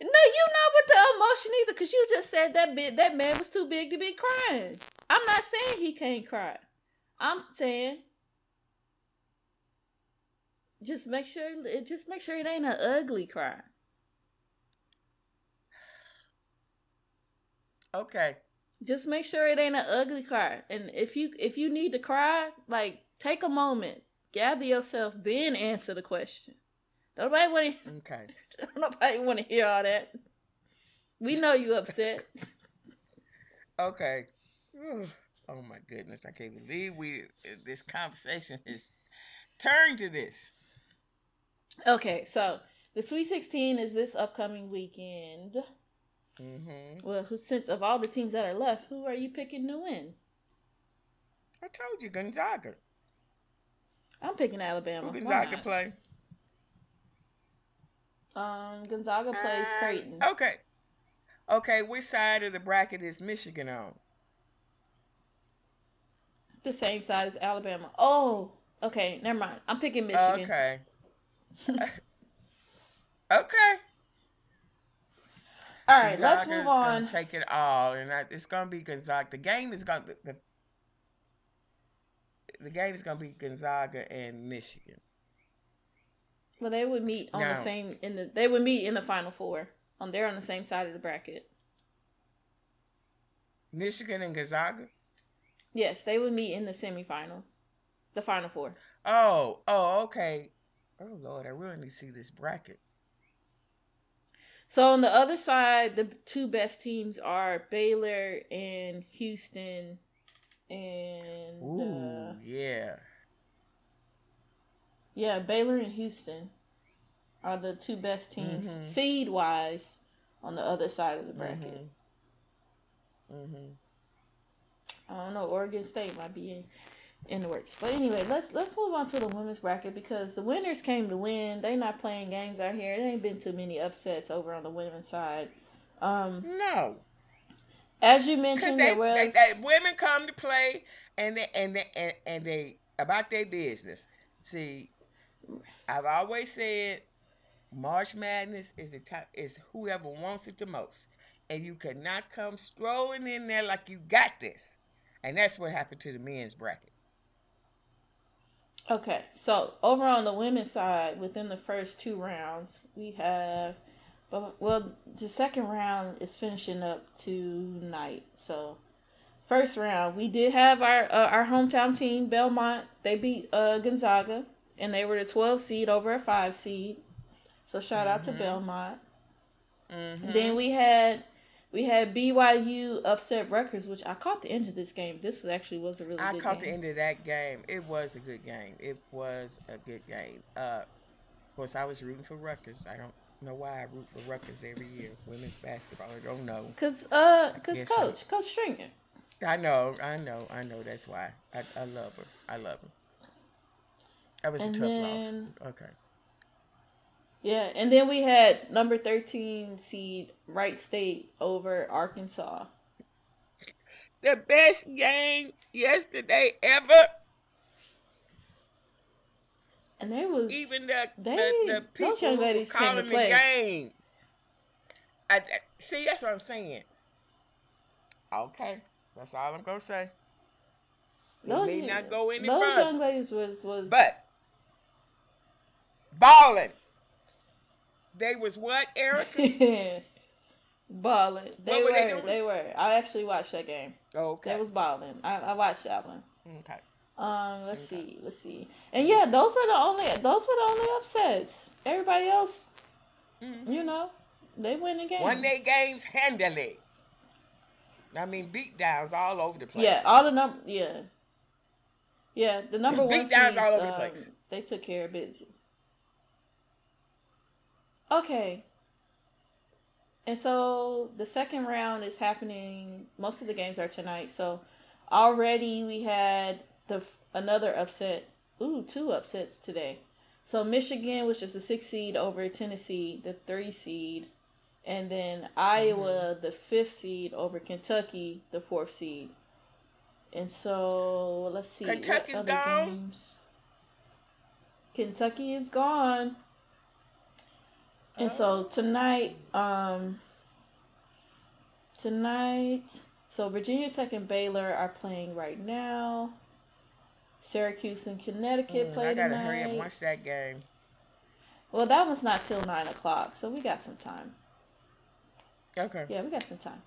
Speaker 1: No, you not with the emotion either, because you just said that bit that man was too big to be crying. I'm not saying he can't cry. I'm saying just make sure just make sure it ain't an ugly cry.
Speaker 2: Okay.
Speaker 1: Just make sure it ain't an ugly cry. And if you if you need to cry, like take a moment, gather yourself, then answer the question. Nobody want to. Okay. Nobody want to hear all that. We know you upset.
Speaker 2: okay. Oh my goodness! I can't believe we this conversation has turned to this.
Speaker 1: Okay, so the Sweet Sixteen is this upcoming weekend. Mm-hmm. Well, who since of all the teams that are left, who are you picking to win?
Speaker 2: I told you Gonzaga.
Speaker 1: I'm picking Alabama.
Speaker 2: Who Gonzaga play?
Speaker 1: Um, Gonzaga plays uh, Creighton.
Speaker 2: Okay. Okay, which side of the bracket is Michigan on?
Speaker 1: The same side as Alabama. Oh, okay. Never mind. I'm picking Michigan.
Speaker 2: Okay. okay.
Speaker 1: All right, let's move on.
Speaker 2: Take it all, and I, it's gonna be Gonzaga. The game is gonna the, the, the game is gonna be Gonzaga and Michigan.
Speaker 1: Well, they would meet on the same in the they would meet in the final four. On they're on the same side of the bracket.
Speaker 2: Michigan and Gonzaga.
Speaker 1: Yes, they would meet in the semifinal, the final four.
Speaker 2: Oh, oh, okay. Oh Lord, I really need to see this bracket.
Speaker 1: So on the other side, the two best teams are Baylor and Houston, and
Speaker 2: Ooh, uh, yeah,
Speaker 1: yeah, Baylor and Houston are the two best teams mm-hmm. seed wise on the other side of the bracket. Mm-hmm. mm-hmm. I don't know. Oregon State might be in, in the works, but anyway, let's let's move on to the women's bracket because the winners came to win. They not playing games out here. There ain't been too many upsets over on the women's side. Um,
Speaker 2: no.
Speaker 1: As you mentioned,
Speaker 2: they,
Speaker 1: was
Speaker 2: they, they, women come to play and they and they and, and they about their business. See, I've always said March Madness is a time is whoever wants it the most. And you cannot come strolling in there like you got this. And that's what happened to the men's bracket.
Speaker 1: Okay, so over on the women's side, within the first two rounds, we have, well, the second round is finishing up tonight. So, first round, we did have our uh, our hometown team, Belmont. They beat uh, Gonzaga and they were the 12 seed over a 5 seed. So shout mm-hmm. out to mm-hmm. Belmont. Mm-hmm. Then we had we had BYU upset Rutgers, which I caught the end of this game. This actually was a really good game. I
Speaker 2: caught game. the end of that game. It was a good game. It was a good game. Uh, of course, I was rooting for Rutgers. I don't know why I root for Rutgers every year. Women's basketball. I don't know.
Speaker 1: Cause uh, cause coach, so. Coach Stringer.
Speaker 2: I know, I know, I know. That's why I, I love her. I love her. That was and a tough then, loss. Okay.
Speaker 1: Yeah, and then we had number thirteen seed Wright State over Arkansas.
Speaker 2: The best game yesterday ever.
Speaker 1: And there was
Speaker 2: even the they, the, the people who were calling the game. I, see, that's what I'm saying. Okay, that's all I'm gonna say. Those, may not go any
Speaker 1: those
Speaker 2: further.
Speaker 1: young ladies was was
Speaker 2: but balling. They was what, Erica?
Speaker 1: balling. They were. They, they, were. I actually watched that game.
Speaker 2: okay.
Speaker 1: They was balling. I, I watched that one.
Speaker 2: Okay.
Speaker 1: Um. Let's okay. see. Let's see. And yeah, those were the only. Those were the only upsets. Everybody else, mm-hmm. you know, they win the game.
Speaker 2: Won their games handily. I mean, beat downs all over the place.
Speaker 1: Yeah, all the number. Yeah. Yeah, the number one. Beat downs all over um, the place. They took care of business. Okay. And so the second round is happening. Most of the games are tonight. So already we had the another upset. Ooh, two upsets today. So Michigan, which is the six seed over Tennessee, the three seed, and then Iowa, mm-hmm. the fifth seed over Kentucky, the fourth seed. And so let's see.
Speaker 2: Kentucky's gone. Games?
Speaker 1: Kentucky is gone. And so tonight, um, tonight, so Virginia Tech and Baylor are playing right now. Syracuse and Connecticut
Speaker 2: Mm,
Speaker 1: play
Speaker 2: I gotta
Speaker 1: tonight.
Speaker 2: hurry up and watch that game.
Speaker 1: Well, that one's not till nine o'clock, so we got some time.
Speaker 2: Okay.
Speaker 1: Yeah, we got some time.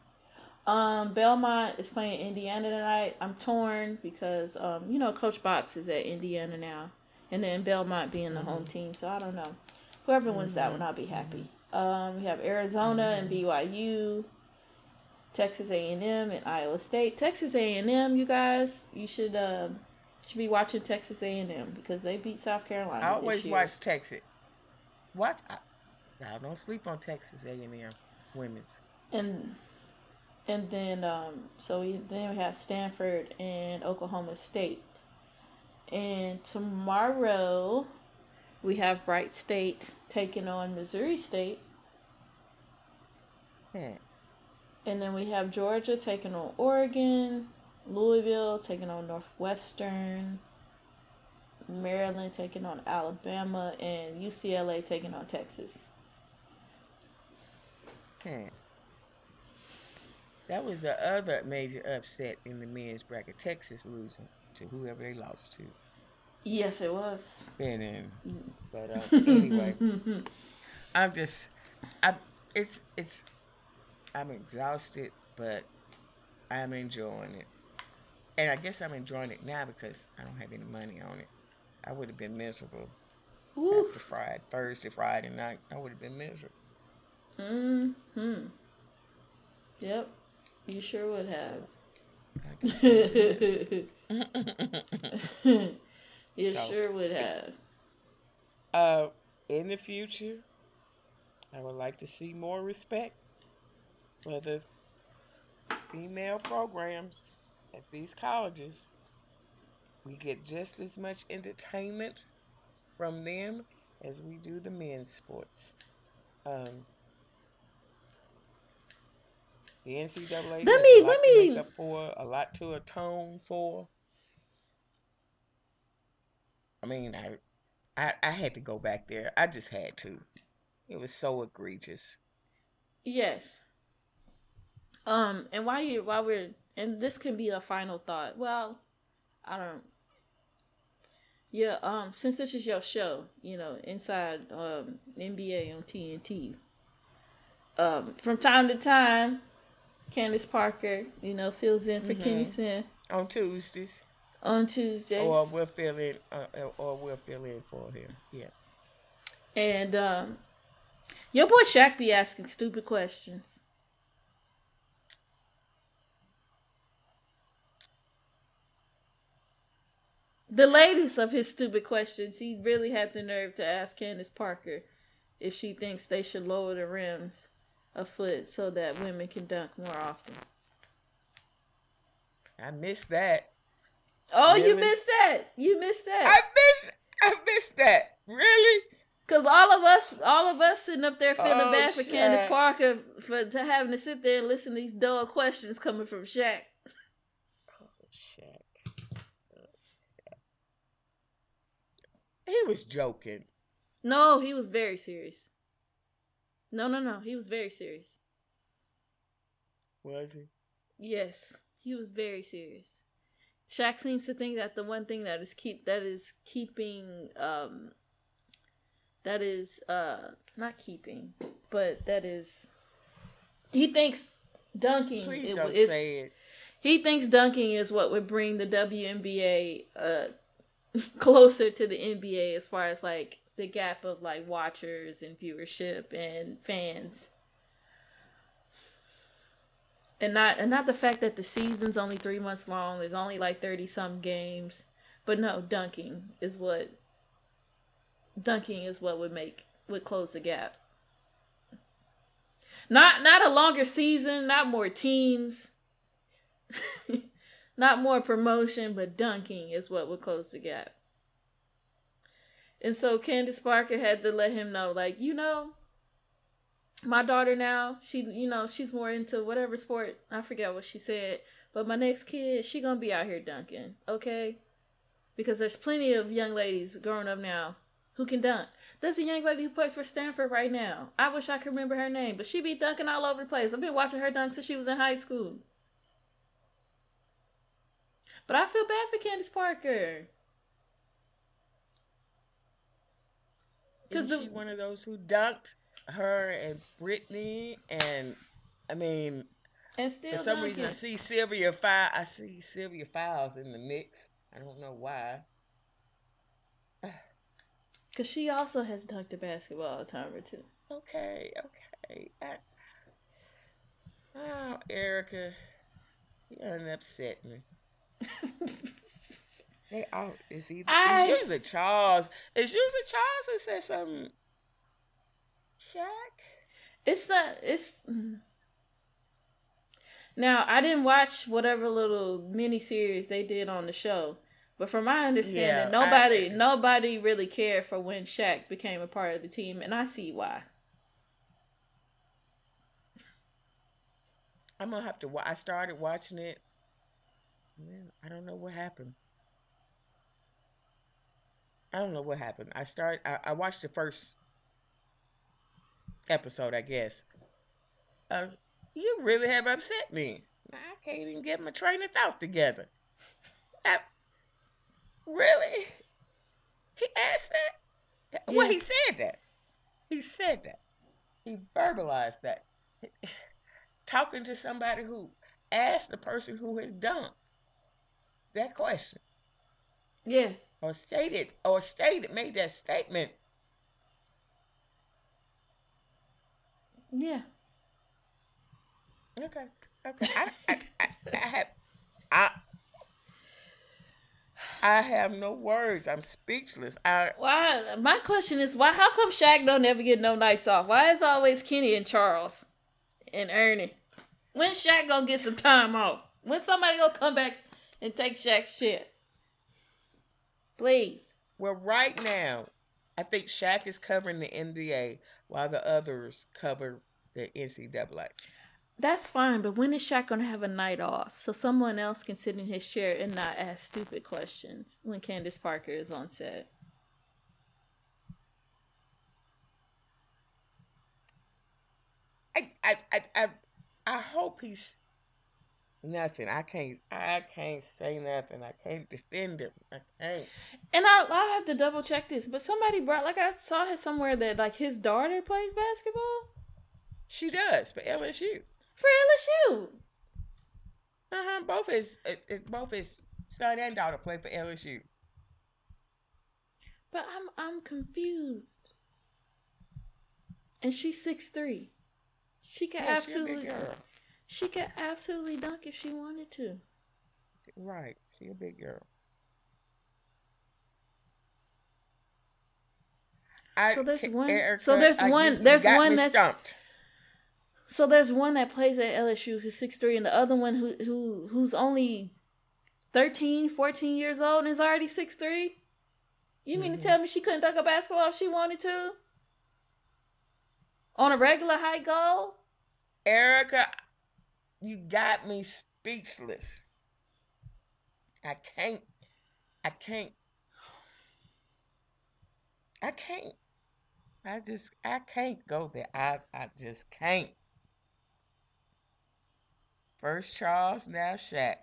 Speaker 1: Um, Belmont is playing Indiana tonight. I'm torn because um, you know, Coach Box is at Indiana now, and then Belmont being the home team, so I don't know. Whoever wins that one, I'll be happy. Um, we have Arizona and BYU, Texas A&M and Iowa State. Texas A&M, you guys, you should um should be watching Texas A&M because they beat South Carolina.
Speaker 2: I always watch Texas. Watch. I, I don't sleep on Texas A&M women's.
Speaker 1: and and then um so we then we have Stanford and Oklahoma State. And tomorrow we have Wright State taking on Missouri State.
Speaker 2: Hmm.
Speaker 1: And then we have Georgia taking on Oregon, Louisville taking on Northwestern, Maryland taking on Alabama, and UCLA taking on Texas.
Speaker 2: Hmm. That was the other major upset in the men's bracket. Texas losing to whoever they lost to.
Speaker 1: Yes, it was.
Speaker 2: Then, but uh, anyway, I'm just, I, it's, it's, I'm exhausted, but I'm enjoying it. And I guess I'm enjoying it now because I don't have any money on it. I would have been miserable
Speaker 1: Woo.
Speaker 2: after Friday, Thursday, Friday night. I would have been miserable.
Speaker 1: Mm hmm. Yep. You sure would have.
Speaker 2: I just would have been
Speaker 1: you
Speaker 2: So-
Speaker 1: sure would have.
Speaker 2: Uh, in the future, I would like to see more respect for the female programs at these colleges. We get just as much entertainment from them as we do the men's sports. Um, the NCAA
Speaker 1: Let me- let me-
Speaker 2: make up for, a lot to atone for. I mean, I I, I had to go back there. I just had to. It was so egregious.
Speaker 1: Yes. Um, and while you while we're and this can be a final thought. Well, I don't. Yeah. Um, since this is your show, you know, inside um NBA on TNT. Um, from time to time, Candace Parker, you know, fills in for Kenny
Speaker 2: Mhm.
Speaker 1: Smith
Speaker 2: On Tuesdays,
Speaker 1: on Tuesdays.
Speaker 2: or we'll fill in, uh, uh, or we'll fill in for him. Yeah.
Speaker 1: And um, your boy Shaq be asking stupid questions. The latest of his stupid questions, he really had the nerve to ask Candace Parker if she thinks they should lower the rims a foot so that women can dunk more often.
Speaker 2: I missed that.
Speaker 1: Oh, you missed that. You missed that.
Speaker 2: I missed. I missed that. Really?
Speaker 1: Cause all of us, all of us sitting up there feeling
Speaker 2: Oh,
Speaker 1: bad for Candace Parker for to having to sit there and listen to these dull questions coming from Shaq.
Speaker 2: Oh, Shaq. He was joking.
Speaker 1: No, he was very serious. No, no, no, he was very serious.
Speaker 2: Was he?
Speaker 1: Yes, he was very serious. Shaq seems to think that the one thing that is keep that is keeping um that is uh not keeping, but that is he thinks dunking
Speaker 2: Please
Speaker 1: it
Speaker 2: don't
Speaker 1: is
Speaker 2: say it.
Speaker 1: he thinks dunking is what would bring the WNBA uh closer to the NBA as far as like the gap of like watchers and viewership and fans. And not and not the fact that the season's only 3 months long, there's only like 30 some games. But no, dunking is what dunking is what would make would close the gap. Not not a longer season, not more teams. not more promotion, but dunking is what would close the gap. And so Candace Parker had to let him know, like, you know, my daughter now, she, you know, she's more into whatever sport. I forget what she said, but my next kid, she gonna be out here dunking, okay? Because there's plenty of young ladies growing up now who can dunk. There's a young lady who plays for Stanford right now. I wish I could remember her name, but she be dunking all over the place. I've been watching her dunk since she was in high school. But I feel bad for Candace Parker.
Speaker 2: Because she one of those who dunked her and Brittney and I mean
Speaker 1: and still
Speaker 2: for some reason I see Sylvia File I see Sylvia Fowles in the mix. I don't know why.
Speaker 1: Cause she also has dunked a basketball a time or two.
Speaker 2: Okay, okay. I, oh, Erica, you done upset me. they all it's either I, it's usually Charles. It's usually Charles who says something. Shaq.
Speaker 1: It's not. It's. Mm. Now I didn't watch whatever little mini series they did on the show, but from my understanding, yeah, nobody I, nobody really cared for when Shaq became a part of the team, and I see why.
Speaker 2: I'm gonna have to. I started watching it. Man, I don't know what happened. I don't know what happened. I started. I, I watched the first episode, I guess. Uh, you really have upset me. I can't even get my train of thought together. I, Really? He asked that? Yeah. Well, he said that. He said that. He verbalized that. Talking to somebody who asked the person who has done that question.
Speaker 1: Yeah.
Speaker 2: Or stated, or stated, made that statement.
Speaker 1: Yeah.
Speaker 2: Okay. Okay. I, I, I, I have, I, I have no words. I'm speechless. I
Speaker 1: why? My question is why? How come Shaq don't ever get no nights off? Why is always Kenny and Charles and Ernie? When Shaq gonna get some time off? When somebody gonna come back and take Shaq's shit? Please.
Speaker 2: Well, right now, I think Shaq is covering the NBA while the others cover the NCAA.
Speaker 1: That's fine, but when is Shaq gonna have a night off so someone else can sit in his chair and not ask stupid questions when Candace Parker is on set?
Speaker 2: I I I I, I hope he's nothing. I can't I can't say nothing. I can't defend him. I can't.
Speaker 1: And I I have to double check this, but somebody brought like I saw it somewhere that like his daughter plays basketball.
Speaker 2: She does for LSU
Speaker 1: for LSU.
Speaker 2: Uh huh. Both his both his son and daughter play for LSU.
Speaker 1: But I'm I'm confused. And she's six three. She could yeah, absolutely she could absolutely dunk if she wanted to.
Speaker 2: Right. She a big girl.
Speaker 1: I, so there's one. Erica, so there's one. there's one that's stumped. So there's one that plays at LSU who's six three, and the other one who who who's only 13, 14 years old and is already six three. You mean mm-hmm. to tell me she couldn't dunk a basketball if she wanted to? On a regular height goal?
Speaker 2: Erica, you got me speechless. I can't I can't I can't I just I can't go there. I I just can't. First Charles, now Shaq.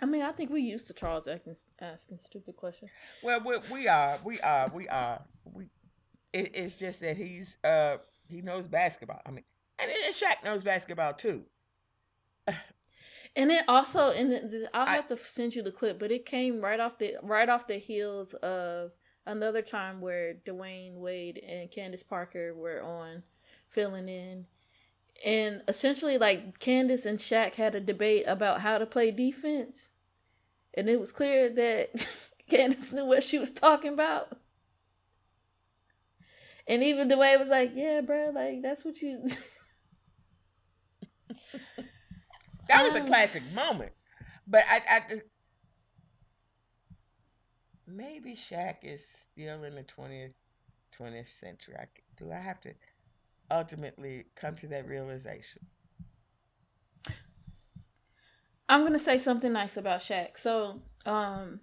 Speaker 1: I mean, I think we used to Charles asking, asking stupid questions.
Speaker 2: Well, we, we are, we are, we are. We. It, it's just that he's uh he knows basketball. I mean, and, and Shaq knows basketball too.
Speaker 1: and it also, and I'll have I, to send you the clip, but it came right off the right off the heels of another time where Dwyane Wade and Candace Parker were on filling in. And essentially, like Candace and Shaq had a debate about how to play defense. And it was clear that Candace knew what she was talking about. And even the way it was like, yeah, bro, like, that's what you.
Speaker 2: that was a um, classic moment. But I, I just. Maybe Shaq is still in the 20th, 20th century. I, do I have to ultimately come to that realization?
Speaker 1: I'm gonna say something nice about Shaq. So, um,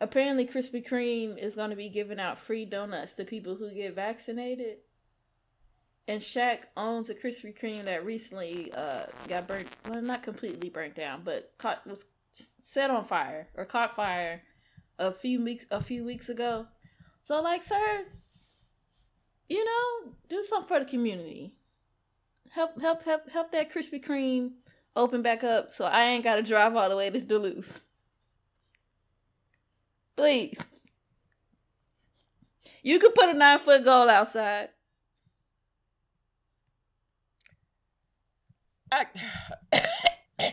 Speaker 1: apparently Krispy Kreme is to be giving out free donuts to people who get vaccinated. And Shaq owns a Krispy Kreme that recently uh, got burnt, well, not completely burnt down, but caught was set on fire or caught fire a few weeks a few weeks ago. So, like, sir, you know, do something for the community. Help, help, help, help that Krispy Kreme open back up, so I ain't got to drive all the way to Duluth. Please. You could put a nine foot goal outside.
Speaker 2: I,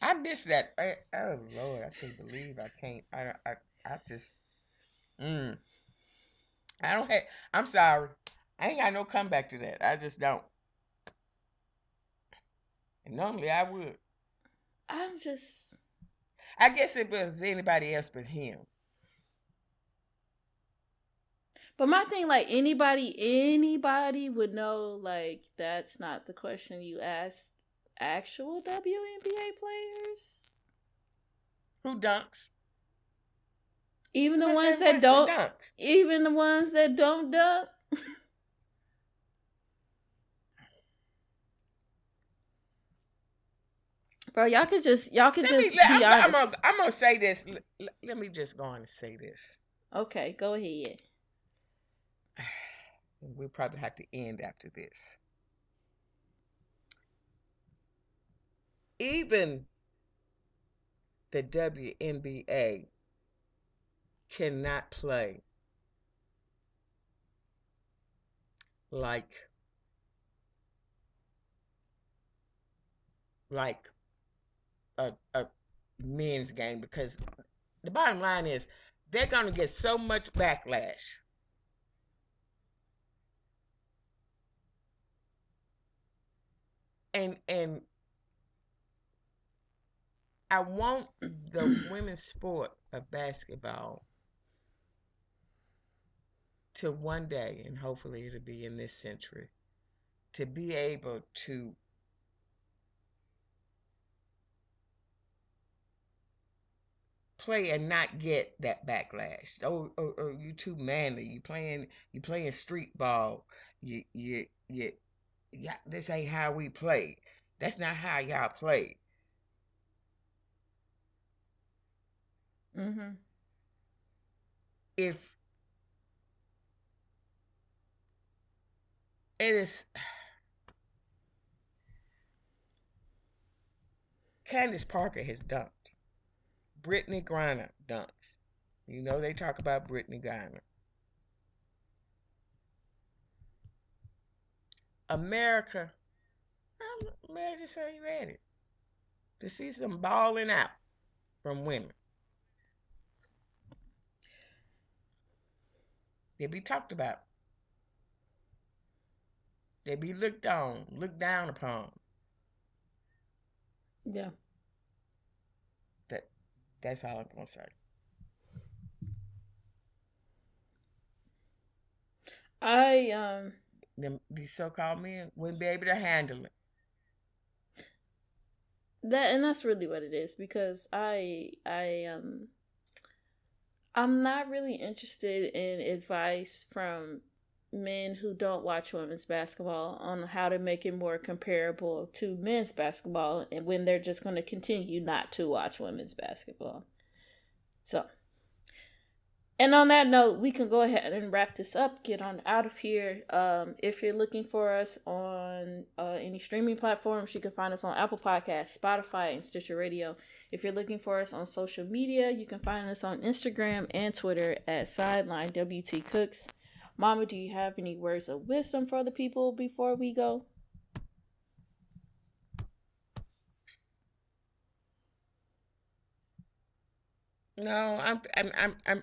Speaker 2: I miss that. I, oh Lord, I can't believe I can't. I I I just. Mm. I don't have. I'm sorry. I ain't got no comeback to that. I just don't. And normally I would.
Speaker 1: I'm just.
Speaker 2: I guess it was anybody else but him.
Speaker 1: But my thing, like anybody, anybody would know, like that's not the question you ask actual WNBA players.
Speaker 2: Who dunks?
Speaker 1: Even the ones that don't. Dunk? Even the ones that don't dunk. Bro, y'all could just y'all could let just me, be
Speaker 2: I'm, honest. I'm gonna, I'm gonna say this. Let, let me just go on and say this.
Speaker 1: Okay, go ahead.
Speaker 2: We'll probably have to end after this. Even the WNBA cannot play like like a, a men's game because the bottom line is they're going to get so much backlash. And and I want the women's sport of basketball to one day, and hopefully it'll be in this century, to be able to play and not get that backlash. Oh, oh, oh, you too manly. You playing you playing street ball. You you you yeah, this ain't how we play. That's not how y'all play.
Speaker 1: Mm-hmm.
Speaker 2: If it is Candace Parker has dunked. Brittney Griner dunks. You know they talk about Brittney Griner. America, um, I'm ready to say ready to see some balling out from women. They be talked about. They be looked on, looked down upon.
Speaker 1: Yeah.
Speaker 2: That That's all I'm gonna say.
Speaker 1: I um
Speaker 2: them these so called men wouldn't be able to handle it.
Speaker 1: That and that's really what it is because I I um I'm not really interested in advice from men who don't watch women's basketball on how to make it more comparable to men's basketball and when they're just going to continue not to watch women's basketball. So, and on that note, we can go ahead and wrap this up, get on out of here. Um, if you're looking for us on uh, any streaming platforms, you can find us on Apple Podcasts, Spotify, and Stitcher Radio. If you're looking for us on social media, you can find us on Instagram and Twitter at Sideline WT Cooks. Mama, do you have any words of wisdom for the people before we go?
Speaker 2: No, I'm, I'm, I'm, I'm.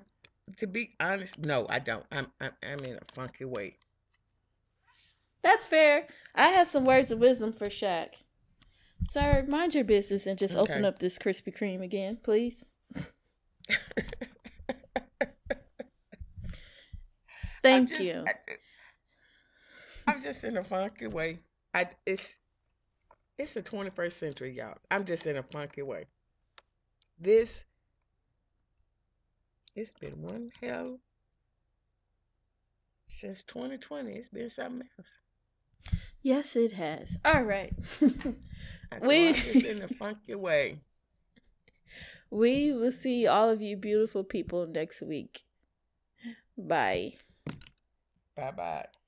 Speaker 2: To be honest, no, I don't. I'm, I'm, I'm in a funky way.
Speaker 1: That's fair. I have some words of wisdom for Shaq. Sir, mind your business and just okay. open up this Krispy Kreme again, please. Thank
Speaker 2: just,
Speaker 1: you.
Speaker 2: I, am just in a funky way. I it's it's the 21st century, y'all. I'm just in a funky way. This it's been one hell since 2020. It's been something else.
Speaker 1: Yes, it has. All right.
Speaker 2: We just in a funky way.
Speaker 1: We will see all of you beautiful people next week. Bye.
Speaker 2: Bye bye.